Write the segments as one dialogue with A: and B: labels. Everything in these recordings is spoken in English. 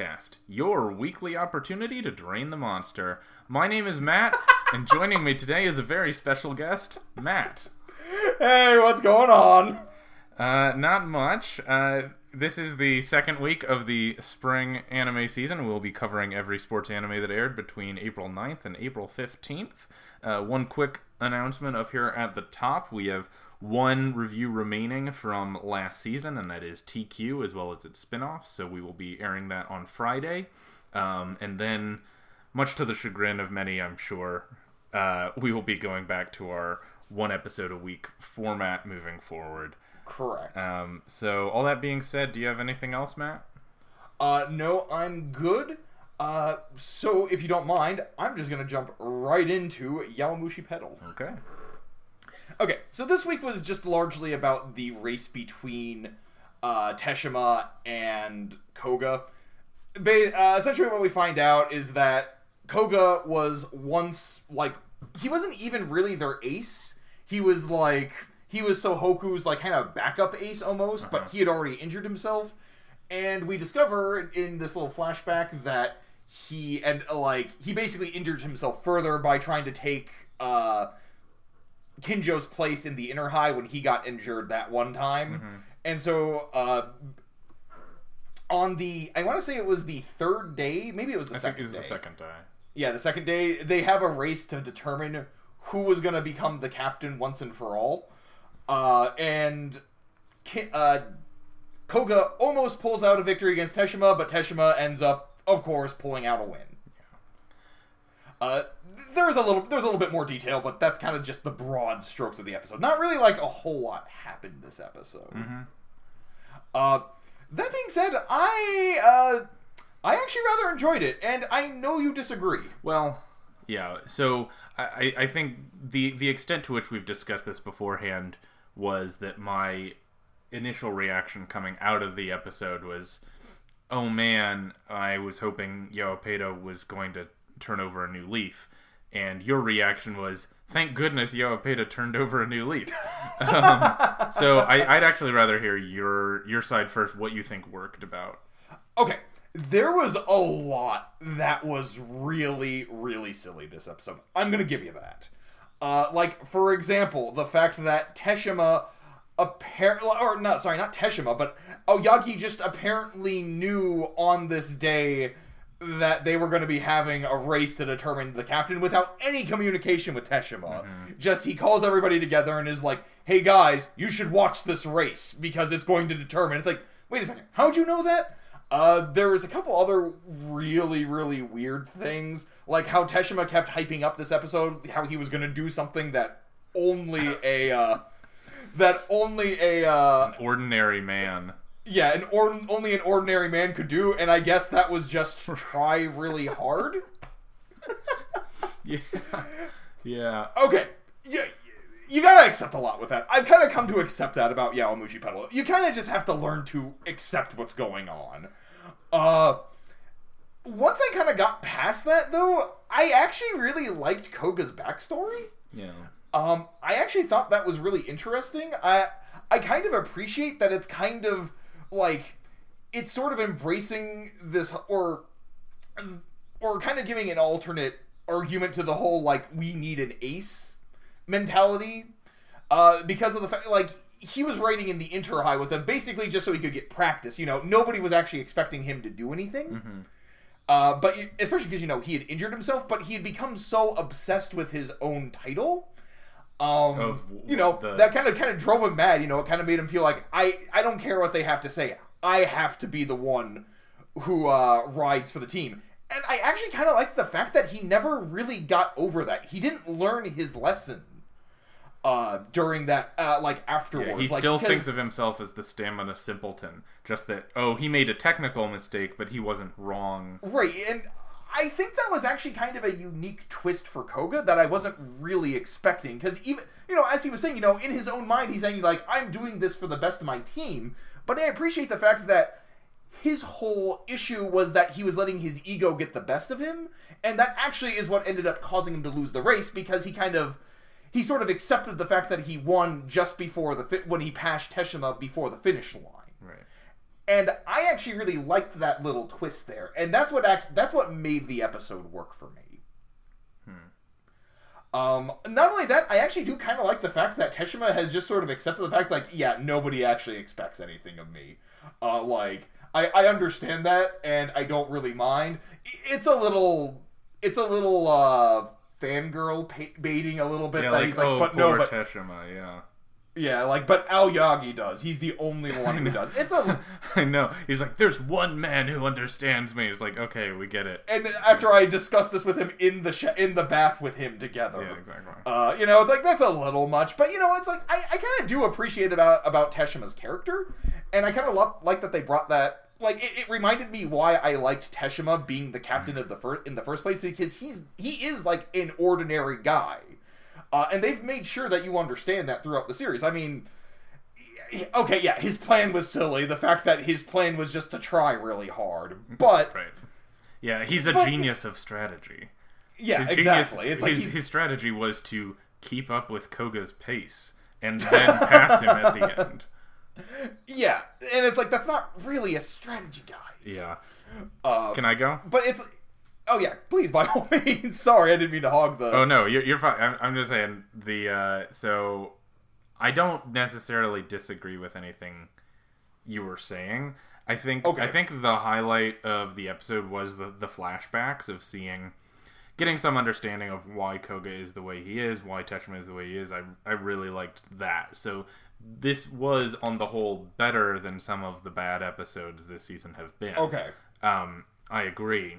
A: welcome to Koshian Cast, your weekly opportunity to drain the monster. My name is Matt, and joining me today is a very special guest, Matt.
B: Hey, what's going on?
A: Uh, not much. Uh, this is the second week of the spring anime season. We'll be covering every sports anime that aired between April 9th and April 15th. Uh, one quick announcement up here at the top. We have one review remaining from last season, and that is TQ as well as its spin offs. So we will be airing that on Friday. Um, and then, much to the chagrin of many, I'm sure, uh, we will be going back to our one episode a week format moving forward.
B: Correct.
A: Um, so, all that being said, do you have anything else, Matt?
B: Uh, no, I'm good. Uh, so if you don't mind, I'm just gonna jump right into Yowamushi Pedal.
A: Okay.
B: Okay, so this week was just largely about the race between uh, Teshima and Koga. Ba- uh, essentially, what we find out is that Koga was once like he wasn't even really their ace. He was like he was Sohoku's like kind of backup ace almost, but he had already injured himself. And we discover in this little flashback that he and like he basically injured himself further by trying to take uh Kinjo's place in the interhigh when he got injured that one time. And so uh on the I want to say it was the third day, maybe it was the
A: I
B: second
A: think it was
B: day.
A: the second day.
B: Yeah, the second day they have a race to determine who was going to become the captain once and for all. Uh and Ki- uh Koga almost pulls out a victory against Teshima, but Teshima ends up of course pulling out a win. Uh, there's a little there's a little bit more detail, but that's kind of just the broad strokes of the episode. Not really like a whole lot happened this episode. Uh, that being said, I uh, I actually rather enjoyed it, and I know you disagree.
A: Well, yeah. So I, I think the the extent to which we've discussed this beforehand was that my initial reaction coming out of the episode was, "Oh man, I was hoping Yowapeda was going to turn over a new leaf," and your reaction was, "Thank goodness Yowapeda turned over a new leaf." um, so I, I'd actually rather hear your your side first. What you think worked about?
B: Okay, there was a lot that was really really silly this episode. I'm gonna give you that. Uh, like for example, the fact that Teshima apparently, or not, sorry, not Teshima, but Aoyagi just apparently knew on this day that they were going to be having a race to determine the captain without any communication with Teshima. Just he calls everybody together and is like, "Hey guys, you should watch this race because it's going to determine." It's like, wait a second, how'd you know that? Uh, there was a couple other really, really weird things, like how Teshima kept hyping up this episode, how he was going to do something that only a uh, that only a uh, An
A: Ordinary man.
B: Yeah, an or- only an ordinary man could do, and I guess that was just try really hard.
A: Yeah. Yeah.
B: Okay, yeah, you gotta accept a lot with that. I've kind of come to accept that about Yowamushi Pedal. You kind of just have to learn to accept what's going on. Uh, once I kind of got past that, though, I actually really liked Koga's backstory.
A: Yeah.
B: Um, I actually thought that was really interesting. I I kind of appreciate that it's kind of like it's sort of embracing this or or kind of giving an alternate argument to the whole like we need an ace mentality uh, because of the fact like he was writing in the interhigh with them basically just so he could get practice. You know, nobody was actually expecting him to do anything. Uh, but especially because you know he had injured himself, but he had become so obsessed with his own title. Um,
A: Of
B: you know
A: the-
B: that kind of kind of drove him mad. You know, it kind of made him feel like I I don't care what they have to say. I have to be the one who uh, rides for the team. And I actually kind of like the fact that he never really got over that. He didn't learn his lesson uh, during that, uh, like afterwards.
A: Yeah, he
B: like,
A: still
B: because-
A: thinks of himself as the stamina simpleton. Just that, oh, he made a technical mistake, but he wasn't wrong.
B: Right, and I think that was actually kind of a unique twist for Koga that I wasn't really expecting. Because even, you know, as he was saying, you know, in his own mind, he's saying, like, I'm doing this for the best of my team. But I appreciate the fact that his whole issue was that he was letting his ego get the best of him. And that actually is what ended up causing him to lose the race because he kind of. He sort of accepted the fact that he won just before the fi- when he passed Teshima before the finish line.
A: Right.
B: And I actually really liked that little twist there, and that's what act- that's what made the episode work for me. Um, not only that, I actually do kind of like the fact that Teshima has just sort of accepted the fact, like, yeah, nobody actually expects anything of me. Uh, like, I, I understand that, and I don't really mind. It's a little, it's a little, uh, fangirl pa- baiting a little bit
A: Yeah,
B: that
A: like,
B: he's like,
A: oh,
B: but
A: poor
B: no, but
A: Teshima, yeah.
B: Yeah, like, but Aoyagi does. He's the only one who does. It's a,
A: I know. He's like, there's one man who understands me. It's like, okay, we get it.
B: and after I discussed this with him in the sh- in the bath with him together,
A: Yeah, exactly.
B: Uh, you know, it's like that's a little much, but you know, it's like I, I kind of do appreciate about about Teshima's character, and I kind of lo- like that they brought that. Like it, it reminded me why I liked Teshima being the captain of the first in the first place because he's he is like an ordinary guy, uh, and they've made sure that you understand that throughout the series. I mean. Okay, yeah, his plan was silly. The fact that his plan was just to try really hard, but
A: Right. Yeah, he's a
B: But-
A: genius of strategy.
B: yeah,
A: His
B: exactly.
A: Genius,
B: it's like
A: his, his strategy was to keep up with Koga's pace and then pass him at the end.
B: yeah, and it's like that's not really a strategy, guys.
A: Yeah.
B: Uh,
A: Can I go?
B: But it's. Oh yeah, please by all means. Sorry, I didn't mean to hog the.
A: Oh no, you're, you're fine. I'm, I'm just saying the uh, so I don't necessarily disagree with anything you were saying. I think
B: Okay.
A: I think the highlight of the episode was the the flashbacks of seeing getting some understanding of why Koga is the way he is, why Teshima is the way he is. I I really liked that. So this was on the whole better than some of the bad episodes this season have been.
B: Okay.
A: Um, I agree.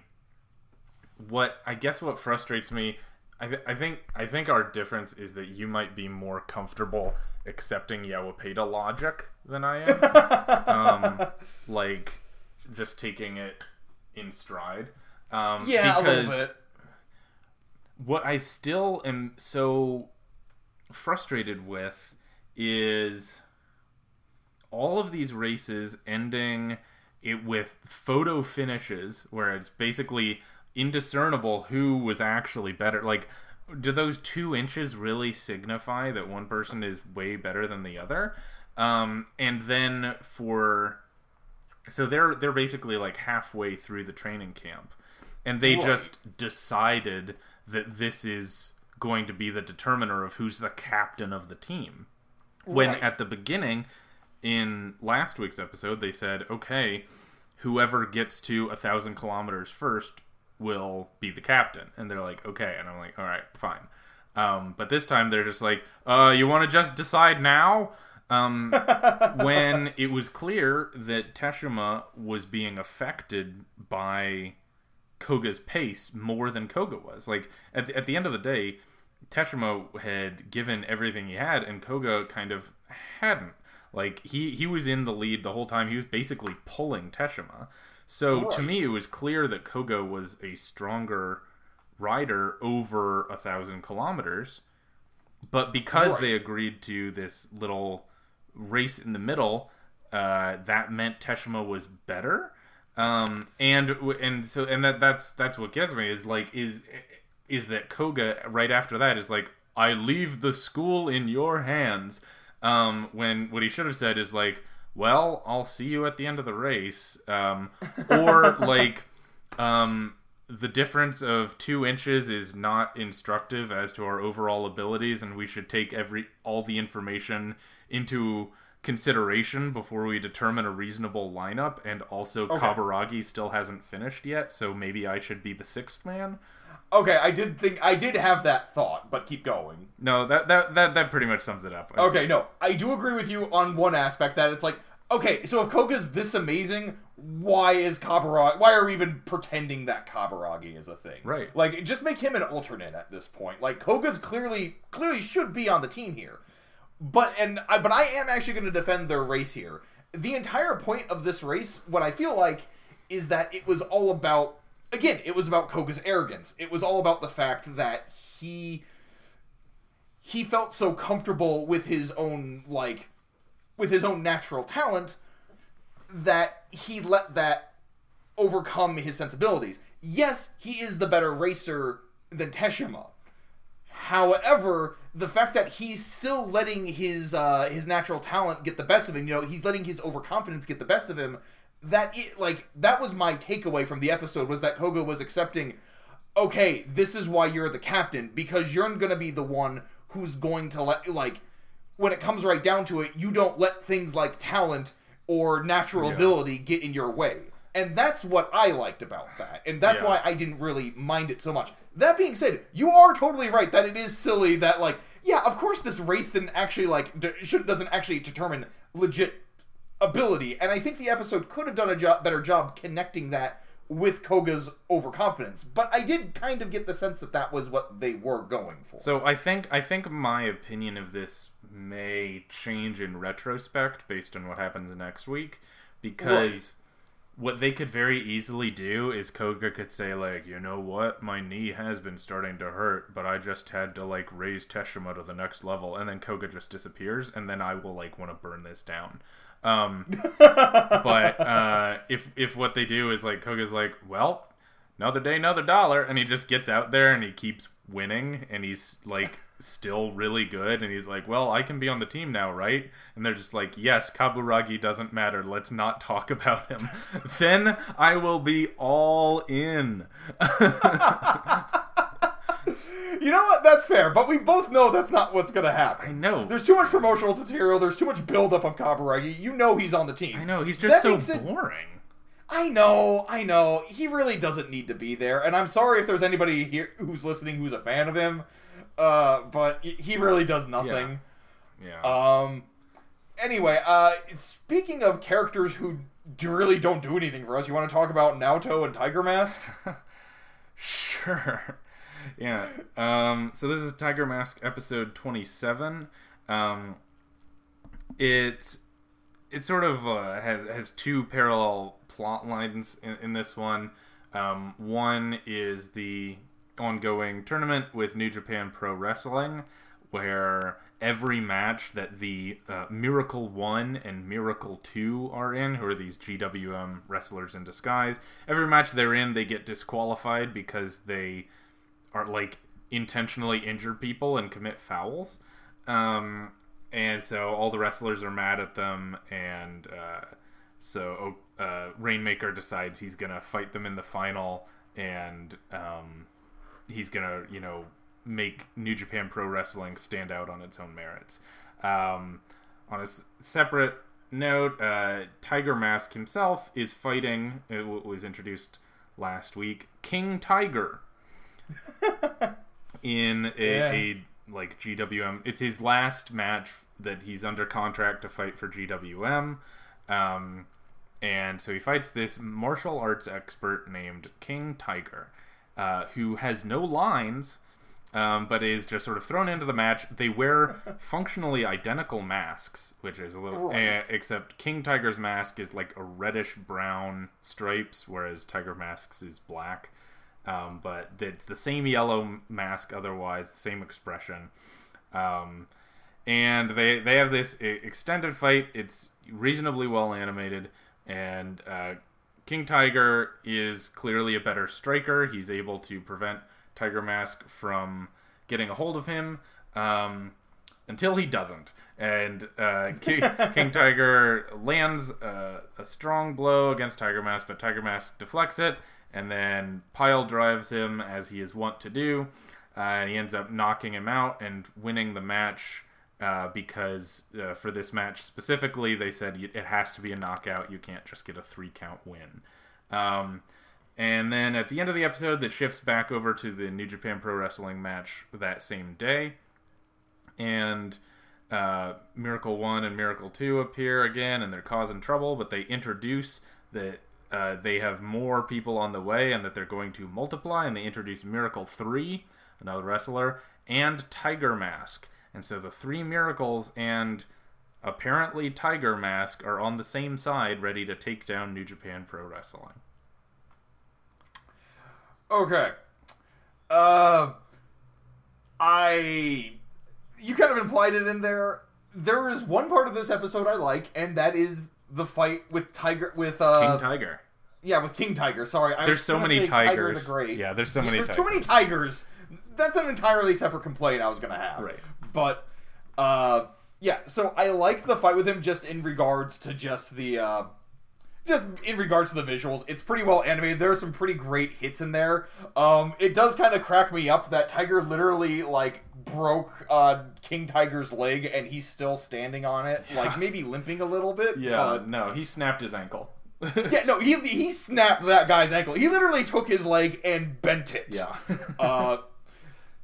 A: What I guess what frustrates me, I, th- I think I think our difference is that you might be more comfortable accepting Yowapeda logic than I am. um, like just taking it in stride. Um,
B: Yeah, a little bit.
A: what I still am so frustrated with is all of these races ending it with photo finishes where it's basically indiscernible who was actually better. Like, do those two inches really signify that one person is way better than the other? Um, and then for so they're they're basically like halfway through the training camp, and they just decided that this is going to be the determiner of who's the captain of the team. When
B: Right.
A: at the beginning in last week's episode they said, okay, whoever gets to a thousand kilometers first will be the captain, and they're like, okay, and I'm like, all right, fine. Um, but this time they're just like, uh, you want to just decide now? Um, when it was clear that Teshima was being affected by Koga's pace more than Koga was. Like at the, at the end of the day, Teshima had given everything he had, and Koga kind of hadn't. Like he he was in the lead the whole time. He was basically pulling Teshima. So to me, it was clear that Koga was a stronger rider over a thousand kilometers. But because
B: Right.
A: they agreed to this little race in the middle, uh, that meant Teshima was better. Um, and and so and that that's that's what gets me is like is is that Koga right after that is like I leave the school in your hands. Um, when what he should have said is like, well, I'll see you at the end of the race. Um, or like, um, the difference of two inches is not instructive as to our overall abilities, and we should take every all the information into consideration before we determine a reasonable lineup. And also, Kaburagi still hasn't finished yet, so maybe I should be the sixth man.
B: Okay, I did think I did have that thought, but keep going.
A: No, that that that, that pretty much sums it up.
B: Okay, no, I do agree with you on one aspect that it's like, okay, so if Koga's this amazing, why is Kaburagi? Why are we even pretending that Kaburagi is a thing?
A: Right.
B: Like, just make him an alternate at this point. Like, Koga's clearly clearly should be on the team here, but and I, but I am actually going to defend their race here. The entire point of this race, what I feel like, is that it was all about. Again, it was about Koga's arrogance. It was all about the fact that he he felt so comfortable with his own like with his own natural talent that he let that overcome his sensibilities. Yes, he is the better racer than Teshima. However, the fact that he's still letting his uh, his natural talent get the best of him, you know, he's letting his overconfidence get the best of him, that it, like that was my takeaway from the episode was that Koga was accepting okay, this is why you're the captain because you're going to be the one who's going to let like when it comes right down to it, you don't let things like talent or natural
A: Yeah.
B: ability get in your way. And that's what I liked about that. And that's
A: Yeah.
B: why I didn't really mind it so much. That being said, you are totally right that it is silly that like yeah, of course this race didn't actually like should doesn't actually determine legit ability. And I think the episode could have done a jo- better job connecting that with Koga's overconfidence. But I did kind of get the sense that that was what they were going for.
A: So I think I think my opinion of this may change in retrospect based on what happens next week because
B: Right.
A: what they could very easily do is Koga could say like, you know what, my knee has been starting to hurt, but I just had to like raise Teshima to the next level, and then Koga just disappears, and then I will like want to burn this down. Um, but uh, if if what they do is like Koga's like, well, another day, another dollar, and he just gets out there and he keeps winning, and he's like still really good, and he's like, well, I can be on the team now, right? And they're just like, yes, Kaburagi doesn't matter. Let's not talk about him. then I will be all in.
B: You know what? That's fair, but we both know that's not what's going to happen.
A: I know.
B: There's too much promotional material. There's too much buildup of Kaburagi. You know he's on the team.
A: I know he's
B: That
A: just so
B: being said-
A: boring.
B: I know, I know. He really doesn't need to be there, and I'm sorry if there's anybody here who's listening who's a fan of him. Uh, but he- really does nothing.
A: Yeah.
B: Um. Anyway, uh, speaking of characters who really don't do anything for us, you want to talk about Naoto and Tiger Mask?
A: Sure. Yeah. Um, so this is Tiger Mask episode 27. Um, it it sort of uh, has has two parallel plot lines in, in this one. Um, one is the ongoing tournament with New Japan Pro Wrestling, where every match that the uh, Miracle One and Miracle Two are in, who are these GWM wrestlers in disguise, every match they're in, they get disqualified because they are like intentionally injure people and commit fouls. Um, and so all the wrestlers are mad at them, and uh, so uh, Rainmaker decides he's gonna fight them in the final, and um, he's gonna you know make New Japan Pro Wrestling stand out on its own merits. Um, on a s- separate note, uh, Tiger Mask himself is fighting. It w- was introduced last week. King Tiger in a,
B: Yeah.
A: a like GWM. It's his last match that he's under contract to fight for GWM. Um, and so he fights this martial arts expert named King Tiger, uh, who has no lines, um, but is just sort of thrown into the match. They wear functionally identical masks, which is a little,
B: Right.
A: uh, except King Tiger's mask is like a reddish brown stripes, whereas Tiger Mask's is black. Um, but it's the same yellow mask, otherwise the same expression. Um, and they they have this extended fight. It's reasonably well animated, and uh, King Tiger is clearly a better striker. He's able to prevent Tiger Mask from getting a hold of him um, until he doesn't. And uh, King, King Tiger lands uh, a strong blow against Tiger Mask, but Tiger Mask deflects it, and then Pile drives him as he is wont to do. Uh, and he ends up knocking him out and winning the match uh, because uh, for this match specifically, they said it has to be a knockout. You can't just get a three count win. Um, and then at the end of the episode, that shifts back over to the New Japan Pro Wrestling match that same day. And uh, Miracle 1 and Miracle 2 appear again, and they're causing trouble, but they introduce that uh, they have more people on the way and that they're going to multiply, and they introduce Miracle 3, another wrestler, and Tiger Mask. And so the three miracles and apparently Tiger Mask are on the same side, ready to take down New Japan Pro Wrestling.
B: Okay. Uh, I. You kind of implied it in there. There is one part of this episode I like, and that is the fight with Tiger with uh
A: King Tiger.
B: yeah with King Tiger. Sorry, I
A: There's so many
B: say Tiger
A: tigers.
B: the Great.
A: Yeah, there's so many
B: There's
A: tigers.
B: too many tigers. That's an entirely separate complaint I was gonna have.
A: Right.
B: But uh, yeah. So I like the fight with him just in regards to just the uh, just in regards to the visuals, it's pretty well animated. There are some pretty great hits in there. Um, it does kind of crack me up that Tiger literally like broke uh, King Tiger's leg and he's still standing on it, like maybe limping a little bit.
A: Yeah,
B: but-
A: no, he snapped his ankle.
B: yeah, no, he he snapped that guy's ankle. He literally took his leg and bent it.
A: Yeah.
B: uh,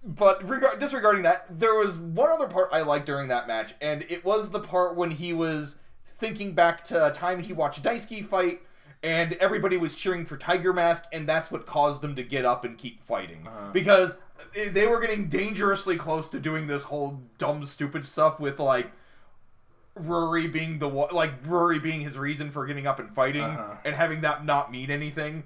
B: but regard, disregarding that, there was one other part I liked during that match, and it was the part when he was thinking back to a time he watched Daisuke fight, and everybody was cheering for Tiger Mask, and that's what caused them to get up and keep fighting because they were getting dangerously close to doing this whole dumb, stupid stuff with like. Ruri being the like Ruri being his reason for getting up and fighting,
A: Uh-huh.
B: and having that not mean anything.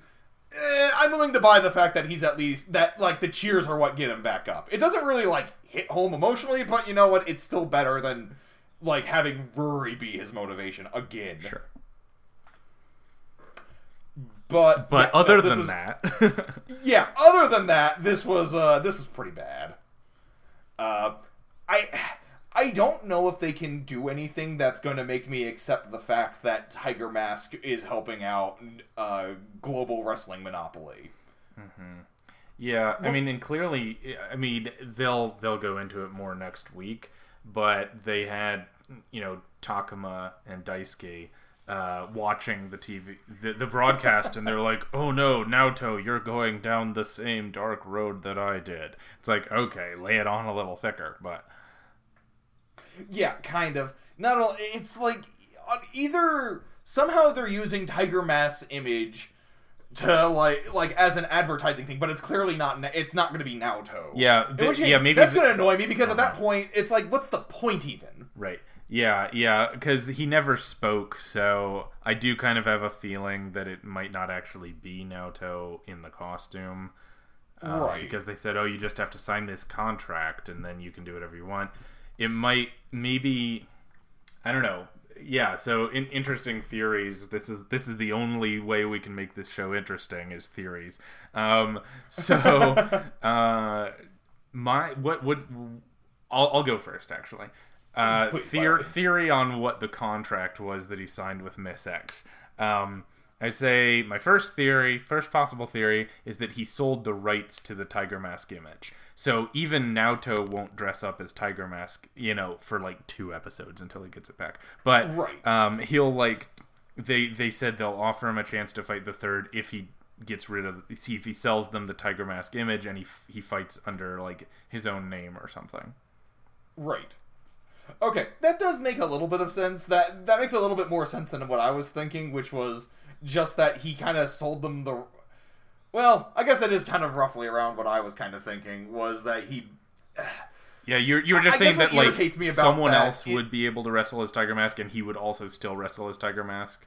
B: Eh, I'm willing to buy the fact that he's at least that like the cheers are what get him back up. It doesn't really like hit home emotionally, but you know what? It's still better than like having Ruri be his motivation again.
A: Sure.
B: But
A: But
B: yeah,
A: other
B: no,
A: than
B: was-
A: that,
B: yeah, other than that, this was uh this was pretty bad. Uh, I I don't know if they can do anything that's going to make me accept the fact that Tiger Mask is helping out uh, global wrestling monopoly.
A: yeah, I mean, and clearly, I mean, they'll they'll go into it more next week, but they had you know Takuma and Daisuke uh, watching the TV, the, the broadcast, and they're like, "Oh no, Naoto, you're going down the same dark road that I did." It's like, okay, lay it on a little thicker, but
B: Yeah, kind of. Not all. It's like on either somehow they're using Tiger Mask's image to like like as an advertising thing, but it's clearly not. It's not going to be Naoto.
A: yeah,
B: is-
A: yeah, maybe
B: that's
A: th-
B: going to annoy me because at that point it's like, what's the point even?
A: Right. Yeah, yeah, because he never spoke, so I do kind of have a feeling that it might not actually be Naoto in the costume. Uh,
B: Right.
A: Because they said, oh, you just have to sign this contract and then you can do whatever you want. It might, maybe, I don't know. Yeah, so in interesting theories. This is this is the only way we can make this show interesting is theories. Um, so, uh, my what would I'll, I'll go first actually. Uh, theor- theory on what the contract was that he signed with Miss X. Um, I'd say my first theory, first possible theory, is that he sold the rights to the Tiger Mask image. So even Naoto won't dress up as Tiger Mask, you know, for like two episodes until he gets it back. But
B: Right.
A: um, he'll like they they said they'll offer him a chance to fight the third if he gets rid of see if he sells them the Tiger Mask image and he he fights under like his own name or something.
B: Right. Okay, that does make a little bit of sense. That that makes a little bit more sense than what I was thinking, which was just that he kind of sold them the. Well, I guess that is kind of roughly around what I was kind of thinking. Was that he?
A: Yeah, you you were just
B: I
A: saying that like
B: me about
A: someone
B: that
A: else
B: it-
A: would be able to wrestle as Tiger Mask and he would also still wrestle as Tiger Mask.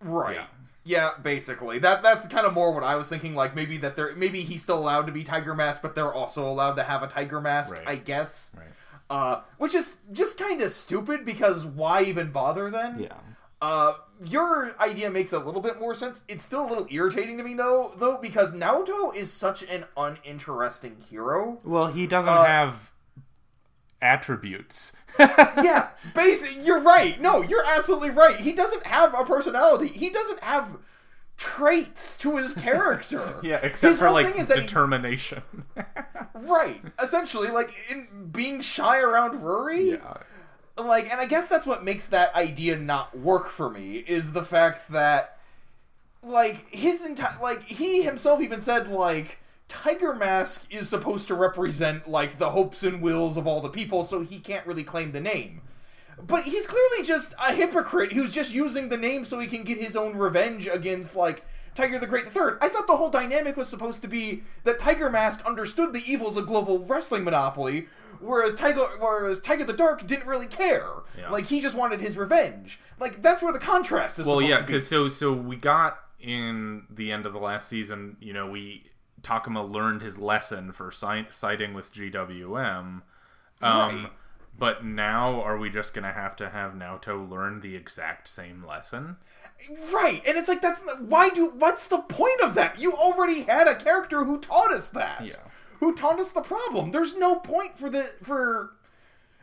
B: Right.
A: Yeah.
B: Yeah. basically. That that's kind of more what I was thinking. Like maybe that they're maybe he's still allowed to be Tiger Mask, but they're also allowed to have a Tiger Mask.
A: Right.
B: I guess.
A: Right.
B: Uh, which is just kind of stupid because why even bother then?
A: Yeah.
B: Uh, your idea makes a little bit more sense. It's still a little irritating to me, though, though because Naoto is such an uninteresting hero.
A: Well, he doesn't
B: Uh,
A: have attributes.
B: yeah, basic. You're right. No, you're absolutely right. He doesn't have a personality. He doesn't have traits to his character.
A: yeah, except
B: His
A: for like
B: thing is that he's-
A: determination.
B: right. Essentially, like in being shy around Ruri.
A: yeah.
B: like and i guess that's what makes that idea not work for me is the fact that like his entire like he himself even said like tiger mask is supposed to represent like the hopes and wills of all the people so he can't really claim the name but he's clearly just a hypocrite who's just using the name so he can get his own revenge against like Tiger the Great Third. I thought the whole dynamic was supposed to be that Tiger Mask understood the evils of global wrestling monopoly, whereas Tiger whereas Tiger the Dark didn't really care.
A: Yeah.
B: Like he just wanted his revenge. Like that's where the contrast is.
A: Well, yeah,
B: be.
A: because so so we got in the end of the last season. You know, we Takuma learned his lesson for si- siding with GWM. Um,
B: Right.
A: But now, are we just gonna have to have Naoto learn the exact same lesson?
B: right, and it's like that's why do what's the point of that? You already had a character who taught us that.
A: Yeah.
B: Who taught us the problem? There's no point for the for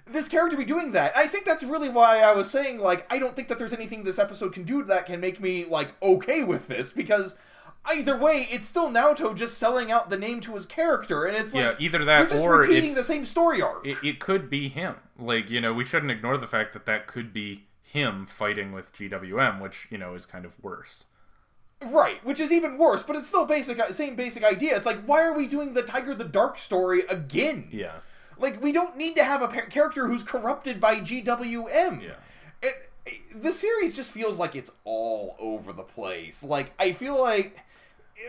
B: this character to be doing that. I think that's really why I was saying like I don't think that there's anything this episode can do that can make me like okay with this because either way it's still Naoto just selling out the name to his character and it's like
A: Yeah, either that
B: just
A: or
B: repeating the same story arc.
A: it, it could be him. Like, you know, we shouldn't ignore the fact that that could be him fighting with GWM, which, you know, is kind of worse.
B: Right, which is even worse, but it's still basic same basic idea. It's like why are we doing the Tiger the Dark story again?
A: Yeah.
B: Like we don't need to have a par- character who's corrupted by GWM.
A: Yeah.
B: It, it- the series just feels like it's all over the place. Like I feel like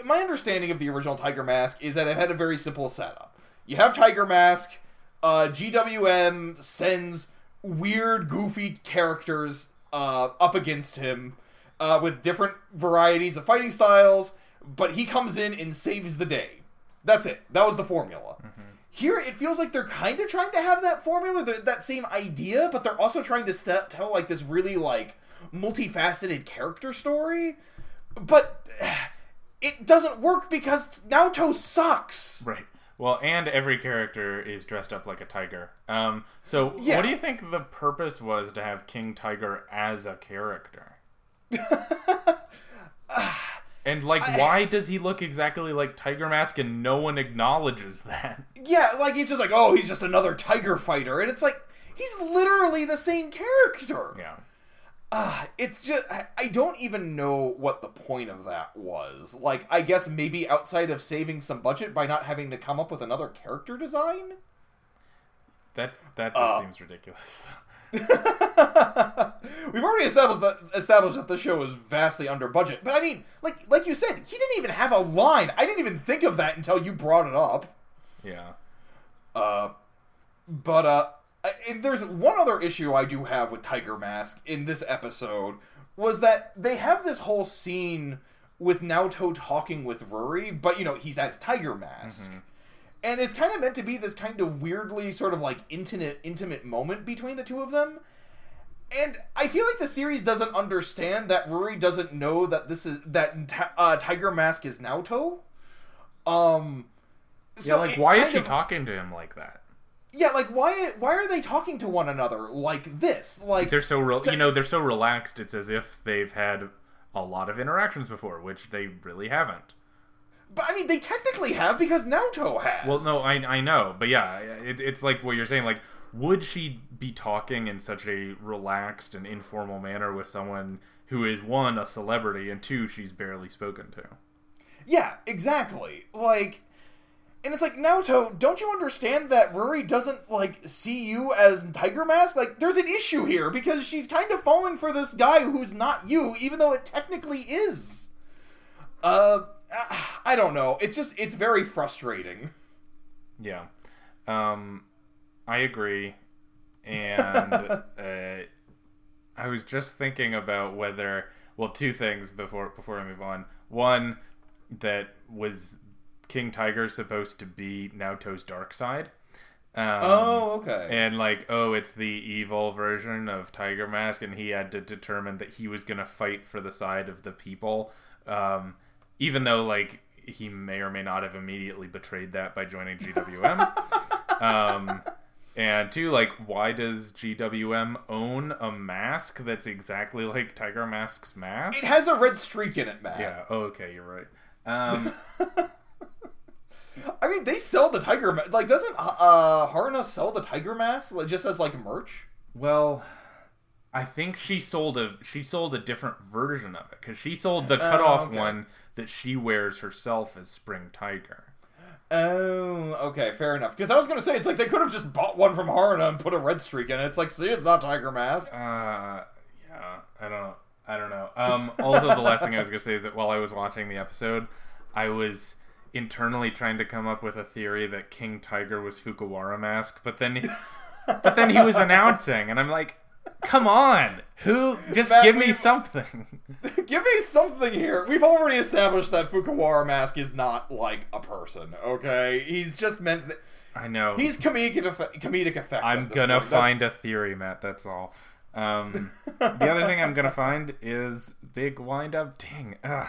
B: my understanding of the original Tiger Mask is that it had a very simple setup. You have Tiger Mask, uh, GWM sends weird, goofy characters uh, up against him uh, with different varieties of fighting styles, but he comes in and saves the day. That's it. That was the formula. Here, it feels like they're kind of trying to have that formula, th- that same idea, but they're also trying to st- tell like this really like multifaceted character story. But it doesn't work because Naoto sucks.
A: Right. Well, and every character is dressed up like a tiger. Um, so,
B: Yeah.
A: what do you think the purpose was to have King Tiger as a character? and like, why does he look exactly like Tiger Mask, and no one acknowledges that?
B: Yeah, like he's just like, oh, he's just another tiger fighter, and it's like he's literally the same character.
A: Yeah.
B: Ah, it's just I, I don't even know what the point of that was. Like, I guess maybe outside of saving some budget by not having to come up with another character design.
A: That that just
B: Uh.
A: seems ridiculous.
B: We've already established that established that the show is vastly under budget, but I mean, like like you said, he didn't even have a line. I didn't even think of that until you brought it up.
A: yeah.
B: Uh, but uh, I- there's one other issue I do have with Tiger Mask in this episode was that they have this whole scene with Naoto talking with Ruri, but you know he's as Tiger Mask, and it's kind of meant to be this kind of weirdly sort of like intimate intimate moment between the two of them. And I feel like the series doesn't understand that Ruri doesn't know that this is that uh, Tiger Mask is Naoto. Um,
A: Yeah,
B: so
A: like why is she
B: of-
A: talking to him like that?
B: Yeah, like why why are they talking to one another like this? Like
A: They're so re-
B: to-
A: you know they're so relaxed. It's as if they've had a lot of interactions before, which they really haven't.
B: but I mean they technically have because Naoto has.
A: Well, no, I I know, but yeah, it, it's like what you're saying. Like, would she be talking in such a relaxed and informal manner with someone who is one a celebrity and two she's barely spoken to?
B: yeah, exactly. Like and it's like Naoto, don't you understand that Ruri doesn't like see you as Tiger Mask? Like there's an issue here because she's kind of falling for this guy who's not you even though it technically is. Uh I don't know. It's just it's very frustrating.
A: Yeah, um, I agree, and uh, I was just thinking about whether well, two things before before I move on. One that was King Tiger supposed to be Naoto's dark side. Um,
B: Oh, okay.
A: and like oh it's the evil version of tiger mask and he had to determine that he was gonna fight for the side of the people um, even though like he may or may not have immediately betrayed that by joining gwm um, and two like why does gwm own a mask that's exactly like tiger mask's mask
B: It has a red streak in it, Matt.
A: yeah oh, okay you're right um,
B: I mean, they sell the tiger mask. Like, doesn't uh Haruna sell the tiger mask like, just as like merch?
A: Well, I think she sold a she sold a different version of it because she sold the cutoff
B: okay.
A: one that she wears herself as Spring Tiger.
B: Oh, okay, fair enough. Because I was gonna say it's like they could have just bought one from Haruna and put a red streak in it. It's like, see, it's not tiger mask.
A: Uh, yeah, I don't know. I don't know. Um, also, the last thing I was gonna say is that while I was watching the episode, I was internally trying to come up with a theory that King Tiger was Fukuwarai mask, but then, but then he was announcing, and I'm like, come on, who? Just
B: Matt,
A: give me something.
B: Give me something here. We've already established that Fukuwarai mask is not like a person. Okay, he's just meant.
A: I know.
B: He's comedic effect. Comedic effect.
A: I'm gonna
B: point. That's-
A: find a theory, Matt. That's all. Um, the other thing I'm gonna find is big wind up. Dang. Ugh.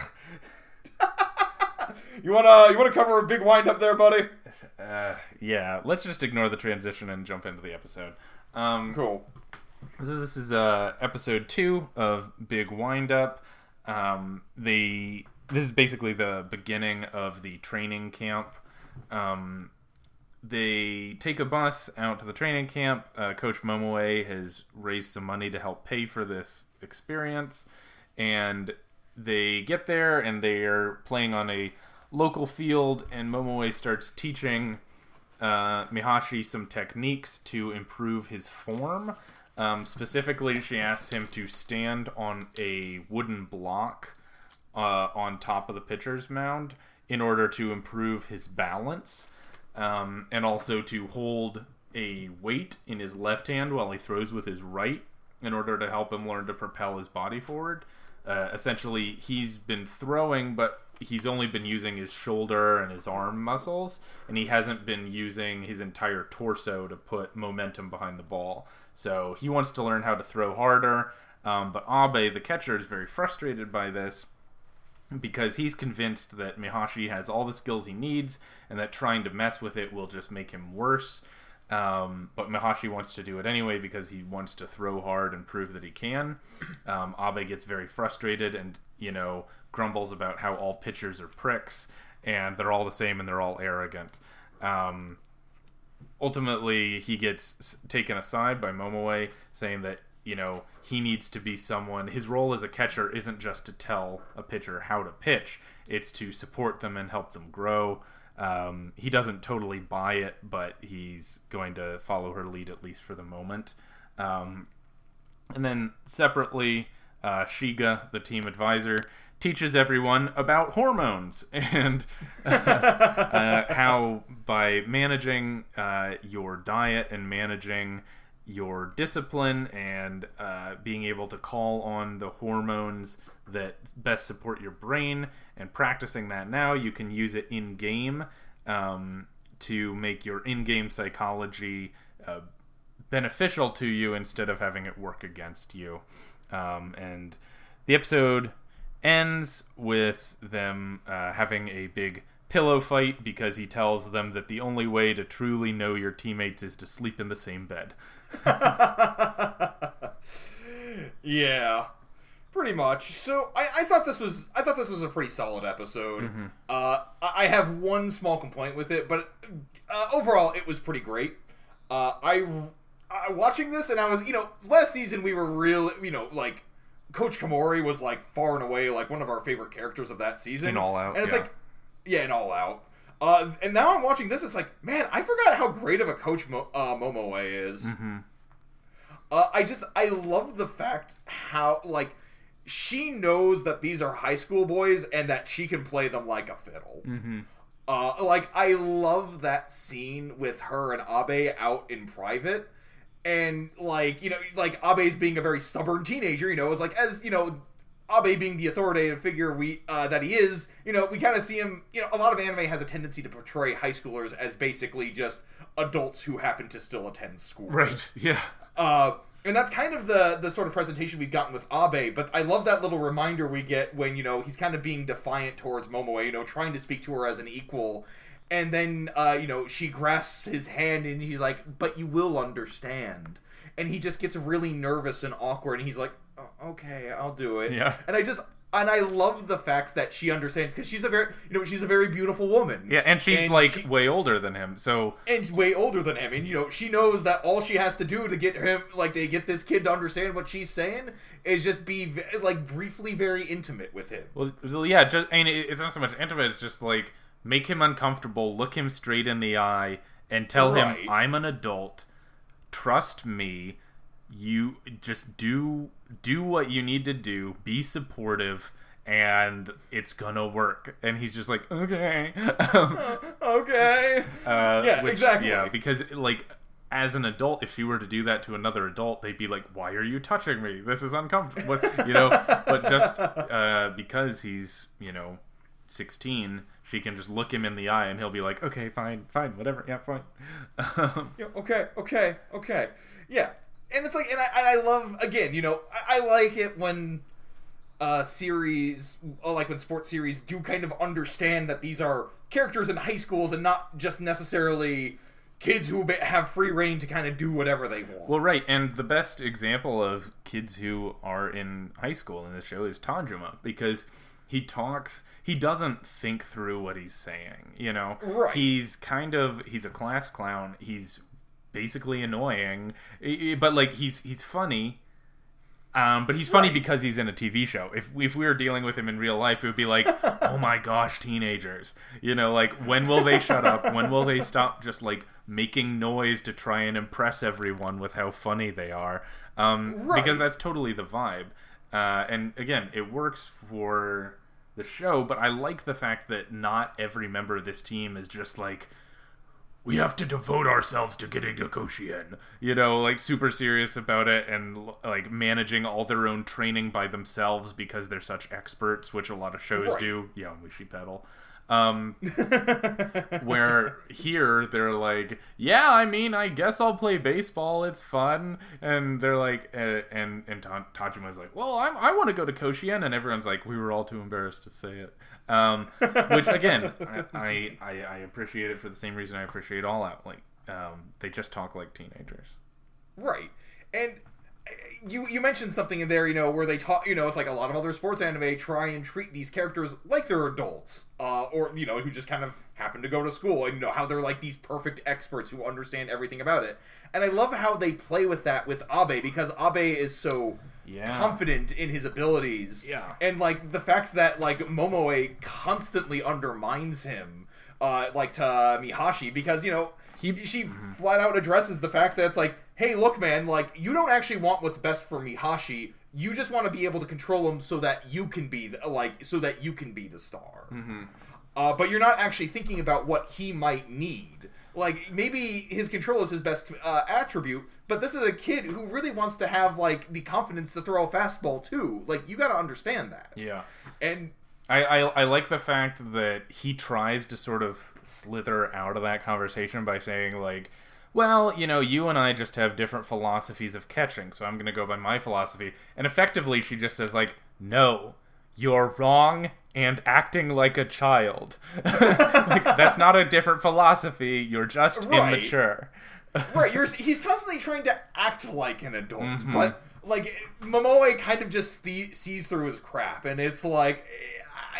B: You wanna you wanna cover a big wind up there, buddy?
A: Uh, yeah. Let's just ignore the transition and jump into the episode. Um,
B: Cool.
A: this is, this is uh, episode two of Big Wind Up. Um, they this is basically the beginning of the training camp. Um, they take a bus out to the training camp. Uh, Coach Momoe has raised some money to help pay for this experience, and they get there and they are playing on a local field. And Momoe starts teaching uh, Mihashi some techniques to improve his form. Um, specifically, she asks him to stand on a wooden block uh, on top of the pitcher's mound in order to improve his balance, um, and also to hold a weight in his left hand while he throws with his right in order to help him learn to propel his body forward. Uh, essentially, he's been throwing, but he's only been using his shoulder and his arm muscles, and he hasn't been using his entire torso to put momentum behind the ball. So he wants to learn how to throw harder. Um, but Abe, the catcher, is very frustrated by this because he's convinced that Mihashi has all the skills he needs and that trying to mess with it will just make him worse. Um, but Mihashi wants to do it anyway because he wants to throw hard and prove that he can. Um, Abe gets very frustrated and, you know, grumbles about how all pitchers are pricks and they're all the same and they're all arrogant. Um, ultimately, he gets taken aside by Momoe, saying that you know he needs to be someone. His role as a catcher isn't just to tell a pitcher how to pitch; it's to support them and help them grow. Um, he doesn't totally buy it, but he's going to follow her lead at least for the moment. Um, and then separately, uh, Shiga, the team advisor, teaches everyone about hormones and uh, how by managing uh, your diet and managing your discipline and uh, being able to call on the hormones that best support your brain and practicing that now, you can use it in game um, to make your in game psychology uh, beneficial to you instead of having it work against you. Um, and the episode ends with them uh, having a big pillow fight because he tells them that the only way to truly know your teammates is to sleep in the same bed.
B: yeah, pretty much. So I, I thought this was I thought this was a pretty solid episode. Uh, I I have one small complaint with it, but uh, overall it was pretty great. Uh, I, I watching this and I was you know last season we were real you know like Coach Kamori was like far and away like one of our favorite characters of that season.
A: In All Out,
B: and it's
A: yeah.
B: like yeah, in All Out. Uh, and now I'm watching this. It's like, man, I forgot how great of a coach Mo- uh, Momoe is. Uh, I just I love the fact how like she knows that these are high school boys and that she can play them like a fiddle. Mm-hmm. Uh, like I love that scene with her and Abe out in private, and like you know like Abe's being a very stubborn teenager. You know, it's like as you know. Abe being the authoritative figure we uh, that he is, you know, we kind of see him. You know, a lot of anime has a tendency to portray high schoolers as basically just adults who happen to still attend school.
A: Right yeah.
B: Uh, and that's kind of the the sort of presentation we've gotten with Abe. But I love that little reminder we get when you know he's kind of being defiant towards Momoe, you know, trying to speak to her as an equal, and then uh, you know she grasps his hand and he's like, "But you will understand," and he just gets really nervous and awkward, and he's like, "Oh, "Okay, I'll do it."
A: Yeah.
B: and I just. And I love the fact that she understands because she's a very, you know, she's a very beautiful woman.
A: Yeah, and she's
B: And
A: like
B: she-
A: way older than him, so
B: and way older than him and you know she knows that all she has to do to get him like to get this kid to understand what she's saying is just be like briefly very intimate with him
A: Well, yeah, just I mean, it's not so much intimate. It's just like make him uncomfortable, look him straight in the eye, and tell
B: Right.
A: him, "I'm an adult. Trust me. You just do do what you need to do. Be supportive." And it's gonna work, and he's just like, okay, Um,
B: okay
A: uh,
B: Yeah,
A: which-
B: exactly.
A: Yeah, because like as an adult, if she were to do that to another adult, they'd be like, "Why are you touching me? This is uncomfortable." But, you know, but just uh, because he's you know sixteen, she can just look him in the eye, and he'll be like, "Okay, fine, fine, whatever, yeah, fine." Um,
B: Yeah, okay okay okay yeah and it's like and i, and I love again you know I, I like it when uh series uh, like when sports series do kind of understand that these are characters in high schools and not just necessarily kids who have free reign to kind of do whatever they want.
A: Well, right, and the best example of kids who are in high school in the show is Tajima because he talks. He doesn't think through what he's saying. You know,
B: Right.
A: he's kind of he's a class clown. He's basically annoying, but like he's he's funny. Um, but he's funny
B: Right.
A: because he's in a TV show. If if we were dealing with him in real life, it would be like, oh my gosh, teenagers. You know, like when will they shut up? When will they stop just like making noise to try and impress everyone with how funny they are? Um,
B: Right.
A: Because that's totally the vibe. Uh, and again, it works for the show, but I like the fact that not every member of this team is just like, we have to devote ourselves to getting to Koshien. You know, like super serious about it and like managing all their own training by themselves because they're such experts, which a lot of shows
B: Right.
A: do. Yeah, Yowamushi Pedal. Um, where here they're like, yeah, I mean, I guess I'll play baseball. It's fun, and they're like, uh, and and Ta- Tajima's like, well, I'm, I want to go to Koshien, and everyone's like, we were all too embarrassed to say it. Um, which again, I, I I I appreciate it for the same reason I appreciate All Out. Like, um, they just talk like teenagers.
B: Right. And you you mentioned something in there, you know, where they talk, you know, it's like a lot of other sports anime try and treat these characters like they're adults, uh, or you know, who just kind of happen to go to school, and you know how they're like these perfect experts who understand everything about it. And I love how they play with that with Abe because Abe is so
A: Yeah.
B: confident in his abilities.
A: Yeah.
B: And like the fact that like Momoe constantly undermines him, uh, like to Mihashi because you know
A: He-
B: she flat out addresses the fact that it's like, hey, look, man, like you don't actually want what's best for Mihashi. You just want to be able to control him so that you can be the, like so that you can be the star. Uh, but you're not actually thinking about what he might need. Like maybe his control is his best uh, attribute, but this is a kid who really wants to have like the confidence to throw a fastball too. Like you got to understand that.
A: Yeah.
B: And
A: I, I, I like the fact that he tries to sort of slither out of that conversation by saying like well you know you and i just have different philosophies of catching so i'm going to go by my philosophy and effectively she just says like no you're wrong and acting like a child like that's not a different philosophy you're just
B: Right.
A: immature
B: right, you're he's constantly trying to act like an adult,
A: Mm-hmm.
B: but like Momoe kind of just the, sees through his crap, and it's like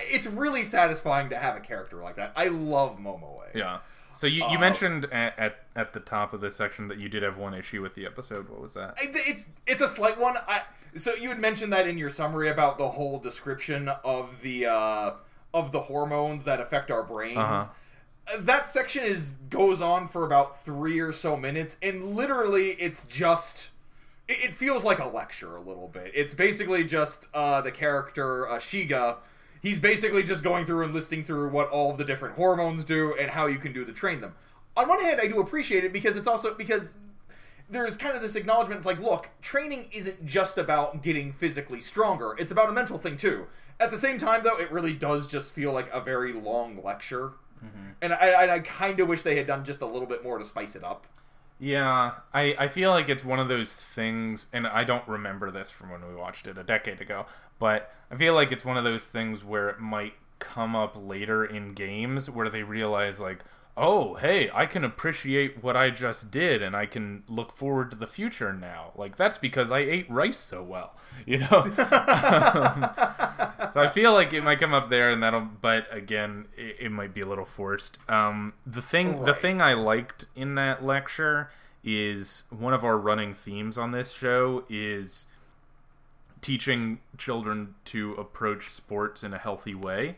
B: it's really satisfying to have a character like that. I love Momoe.
A: yeah so you, you
B: Uh,
A: mentioned at, at, at the top of this section that you did have one issue with the episode what was that
B: It, it, it's a slight one. I, so you had mentioned that in your summary about the whole description of the uh, of the hormones that affect our brains.
A: Uh-huh.
B: Uh, That section is goes on for about three or so minutes, and literally, it's just. It, it feels like a lecture a little bit. It's basically just uh, the character uh, Shiga. He's basically just going through and listing through what all of the different hormones do and how you can do to train them. On one hand, I do appreciate it because it's also because there's kind of this acknowledgement it's like look training isn't just about getting physically stronger. It's about a mental thing too. At the same time though it really does just feel like a very long lecture. Mm-hmm. And i, I, I kind of wish they had done just a little bit more to spice it up
A: Yeah, I, I feel like it's one of those things, and I don't remember this from when we watched it a decade ago, but I feel like it's one of those things where it might come up later in games where they realize, like, oh, hey, I can appreciate what I just did, and I can look forward to the future now. Like, that's because I ate rice so well, you know? so I feel like it might come up there, and that'll. But again, it, it might be a little forced. Um, the thing, the thing I liked in that lecture is one of our running themes on this show is teaching children to approach sports in a healthy way.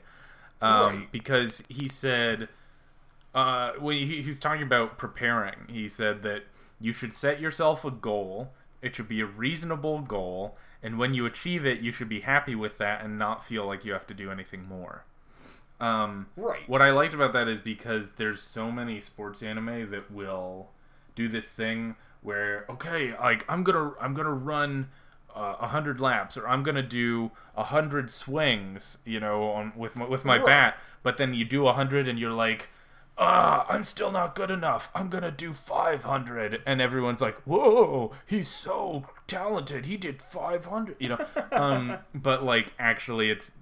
A: Um,
B: Right.
A: Because he said, uh, when he, he was talking about preparing, he said that you should set yourself a goal. It should be a reasonable goal, and when you achieve it, you should be happy with that and not feel like you have to do anything more. Um,
B: right
A: what I liked about that is because there's so many sports anime that will do this thing where okay, like I'm gonna I'm gonna run uh, a hundred laps or I'm gonna do a hundred swings, you know, on with my, with my
B: Right.
A: bat, but then you do a hundred and you're like. Ah, I'm still not good enough. I'm gonna do 500, and everyone's like, "Whoa, he's so talented. He did 500." You know, um, but like actually, it's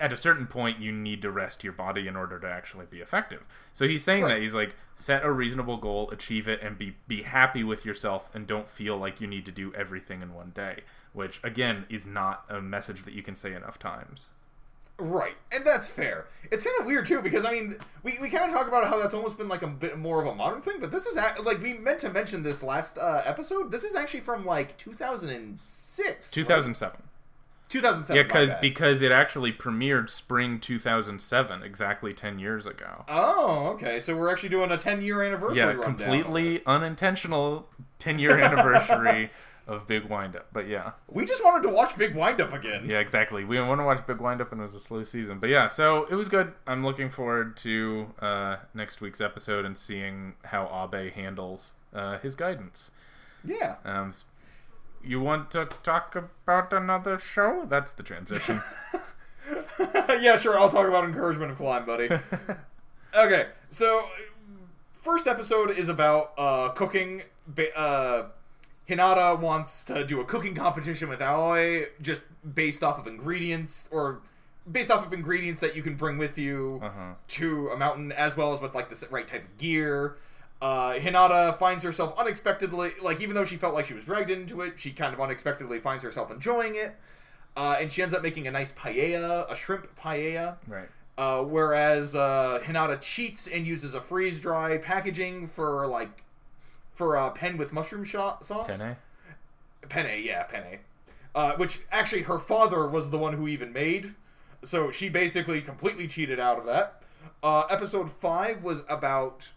A: at a certain point you need to rest your body in order to actually be effective. So he's saying
B: Right.
A: that he's like set a reasonable goal, achieve it, and be be happy with yourself, and don't feel like you need to do everything in one day. Which again is not a message that you can say enough times.
B: Right, and that's fair. It's kind of weird too because I mean, we, we kind of talk about how that's almost been like a bit more of a modern thing, but this is act- like we meant to mention this last uh, episode. This is actually from like 2006,
A: 2007.
B: 2007.
A: Yeah, because because it actually premiered spring 2007, exactly 10 years ago.
B: oh, okay, so we're actually doing a 10 year anniversary.
A: Yeah, completely unintentional 10 year anniversary of Big Windup. But yeah,
B: We just wanted to watch Big Windup again.
A: yeah, exactly. We want to watch Big Windup, and it was a slow season. But yeah, so it was good. I'm looking forward to uh, next week's episode and seeing how Abe handles uh, his guidance.
B: Yeah.
A: Um, s- you want to talk about another show? That's the transition.
B: yeah, sure. I'll talk about encouragement of climb, buddy. okay, so first episode is about uh, cooking. Ba- uh, Hinata wants to do a cooking competition with Aoi, just based off of ingredients or based off of ingredients that you can bring with you
A: Uh-huh.
B: to a mountain, as well as with like the right type of gear. Uh, Hinata finds herself unexpectedly, like even though she felt like she was dragged into it, she kind of unexpectedly finds herself enjoying it. Uh, and she ends up making a nice paella, a shrimp paella.
A: right.
B: Uh, whereas uh, Hinata cheats and uses a freeze dry packaging for like for a pen with mushroom sho- sauce.
A: Penne?
B: Penne, yeah, penne. Uh, which actually her father was the one who even made. So she basically completely cheated out of that. Uh, episode five was about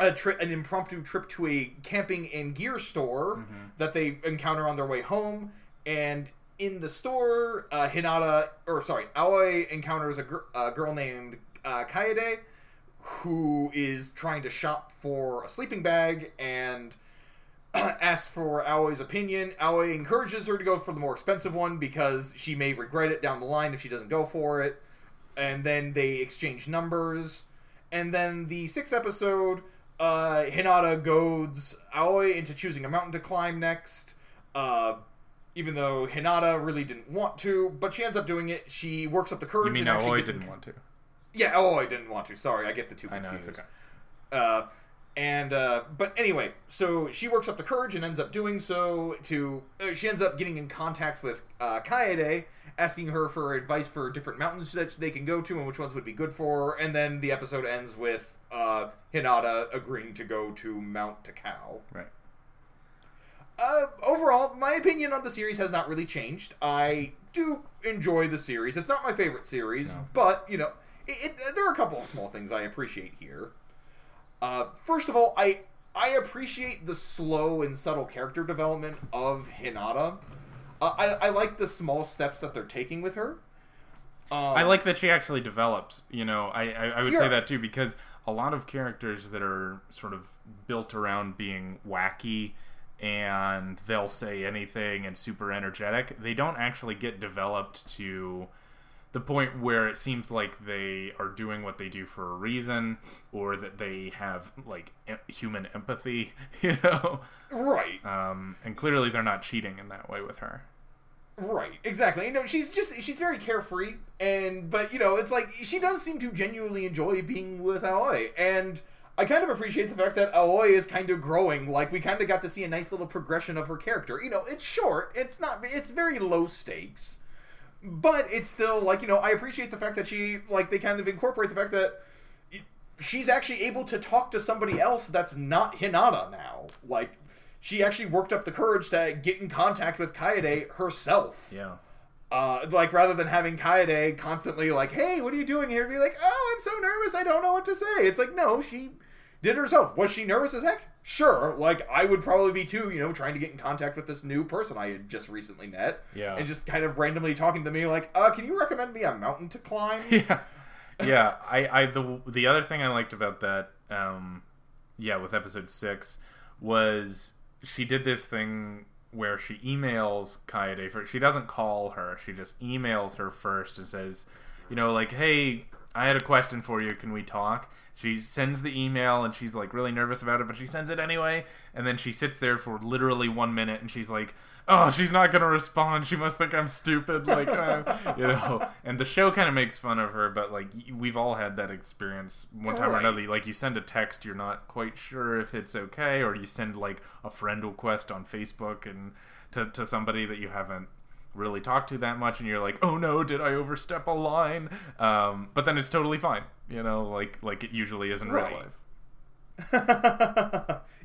B: a tri- an impromptu trip to a camping and gear store that they encounter on their way home, and in the store, uh, Hinata or sorry, Aoi encounters a, gr- a girl named uh, Kaede, who is trying to shop for a sleeping bag and asks for Aoi's opinion. Aoi encourages her to go for the more expensive one because she may regret it down the line if she doesn't go for it. And then they exchange numbers. And then the sixth episode, uh, Hinata goads Aoi into choosing a mountain to climb next. Uh, even though Hinata really didn't want to, but she ends up doing it. She works up the courage
A: You mean
B: and
A: Aoi didn't want to?
B: Yeah, oh, I didn't want to. Sorry, I get the two
A: I
B: confused.
A: know, it's okay.
B: Uh, and uh, but anyway, so she works up the courage and ends up doing so. To uh, she ends up getting in contact with uh, Kaede, asking her for advice for different mountains that they can go to and which ones would be good for her. And then the episode ends with uh, Hinata agreeing to go to Mount Takao.
A: Right.
B: Uh, overall, my opinion on the series has not really changed. I do enjoy the series. It's not my favorite series,
A: No.
B: but you know, it, it, there are a couple of small things I appreciate here. Uh, first of all, I I appreciate the slow and subtle character development of Hinata. Uh, I I like the small steps that they're taking with her. Um,
A: I like that she actually develops. You know, I I, I would
B: Yeah.
A: say that too because a lot of characters that are sort of built around being wacky and they'll say anything and super energetic, they don't actually get developed to the point where it seems like they are doing what they do for a reason or that they have like human empathy, you know.
B: right.
A: Um, and clearly they're not cheating in that way with her.
B: Right, exactly. You know, she's just she's very carefree, and but you know, it's like she does seem to genuinely enjoy being with Aoi, and I kind of appreciate the fact that Aoi is kind of growing. Like we kind of got to see a nice little progression of her character. You know, it's short, it's not, it's very low stakes, but it's still like you know, I appreciate the fact that she like they kind of incorporate the fact that she's actually able to talk to somebody else that's not Hinata now, like. She actually worked up the courage to get in contact with Kaede herself.
A: Yeah.
B: Uh, like rather than having Kaede constantly like, "Hey, what are you doing here?" Be like, "Oh, I'm so nervous, I don't know what to say." It's like, no, she did it herself. Was she nervous as heck? Sure. Like I would probably be too. You know, trying to get in contact with this new person I had just recently met.
A: Yeah.
B: And just kind of randomly talking to me like, "Uh, can you recommend me a mountain to climb?"
A: yeah yeah i i the the other thing i liked about that um yeah with episode six was she did this thing where she emails Kaede for she doesn't call her she just emails her first and says you know like hey I had a question for you. Can we talk? She sends the email and she's like really nervous about it, but she sends it anyway. And then she sits there for literally one minute and she's like, "Oh, she's not gonna respond. She must think I'm stupid." Like, uh, you know. And the show kind of makes fun of her, but like we've all had that experience one time or another. Like you send a text, you're not quite sure if it's okay, or you send like a friend request on Facebook and to to somebody that you haven't really talked to that much and you're like oh no did i overstep a line um, but then it's totally fine you know like like it usually is in
B: Right.
A: real life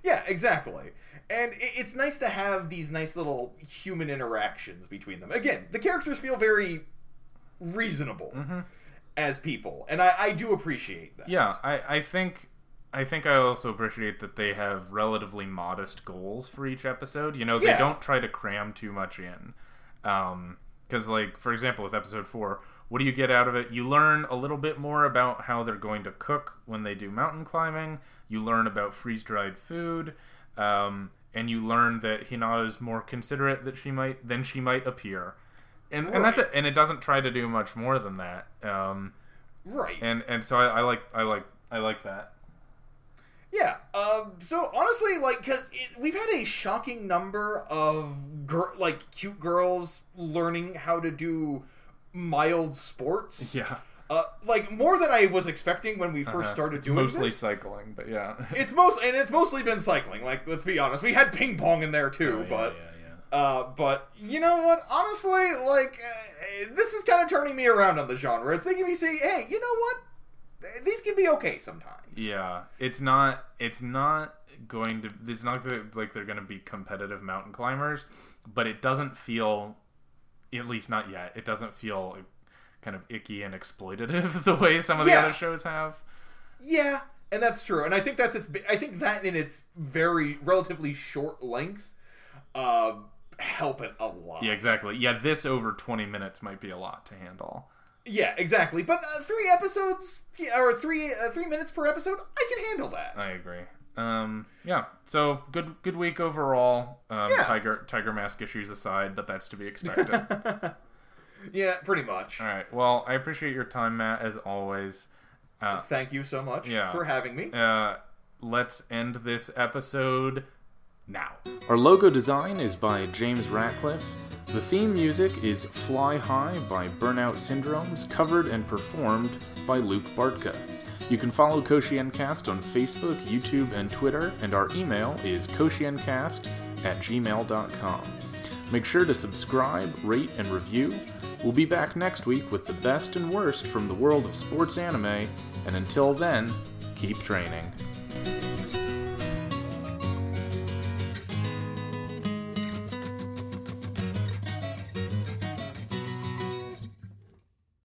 B: yeah, exactly. And it's nice to have these nice little human interactions between them. Again, the characters feel very reasonable as people, and I, I do appreciate that.
A: yeah i i think i think i also appreciate that they have relatively modest goals for each episode you know they
B: Yeah.
A: don't try to cram too much in um because like for example with episode four what do you get out of it you learn a little bit more about how they're going to cook when they do mountain climbing you learn about freeze-dried food um, and you learn that hinata is more considerate that she might than she might appear and, and that's it and it doesn't try to do much more than that um,
B: Right.
A: and and so I, I like I like I like that.
B: Yeah. Um. So honestly, like, cause it, we've had a shocking number of gir- like cute girls learning how to do mild sports.
A: Yeah,
B: Uh, like more than I was expecting when we 1st started doing
A: mostly
B: this.
A: cycling, but yeah,
B: It's most and it's mostly been cycling. Like, let's be honest, we had ping pong in there too,
A: Oh, yeah,
B: but.
A: yeah, yeah.
B: Uh, but you know what? Honestly, like uh, this is kind of turning me around on the genre. It's making me say, "Hey, you know what? These can be okay sometimes."
A: Yeah, it's not. It's not going to. It's not like they're going to be competitive mountain climbers, but it doesn't feel, at least not yet. It doesn't feel kind of icky and exploitative the way some of the
B: Yeah.
A: other shows have.
B: Yeah, and that's true. And I think that's its. I think that in its very relatively short length, uh, help it a lot.
A: Yeah, exactly. Yeah, this over twenty minutes might be a lot to handle.
B: Yeah, exactly. But uh, three episodes, yeah, or three uh, three minutes per episode, I can handle that.
A: I agree. Um, yeah. So good, good week overall. Um,
B: Yeah.
A: Tiger, Tiger Mask issues aside, but that's to be expected.
B: yeah, pretty much.
A: All right. Well, I appreciate your time, Matt, as always. Uh,
B: Thank you so much
A: Yeah.
B: for having me.
A: uh, let's end this episode now. Our logo design is by James Ratcliffe. The theme music is Fly High by Burnout Syndromes, covered and performed by Luke Bartka. You can follow Koshiencast on Facebook, YouTube, and Twitter, and our email is koshiencast at gmail.com. Make sure to subscribe, rate, and review. We'll be back next week with the best and worst from the world of sports anime, and until then, keep training.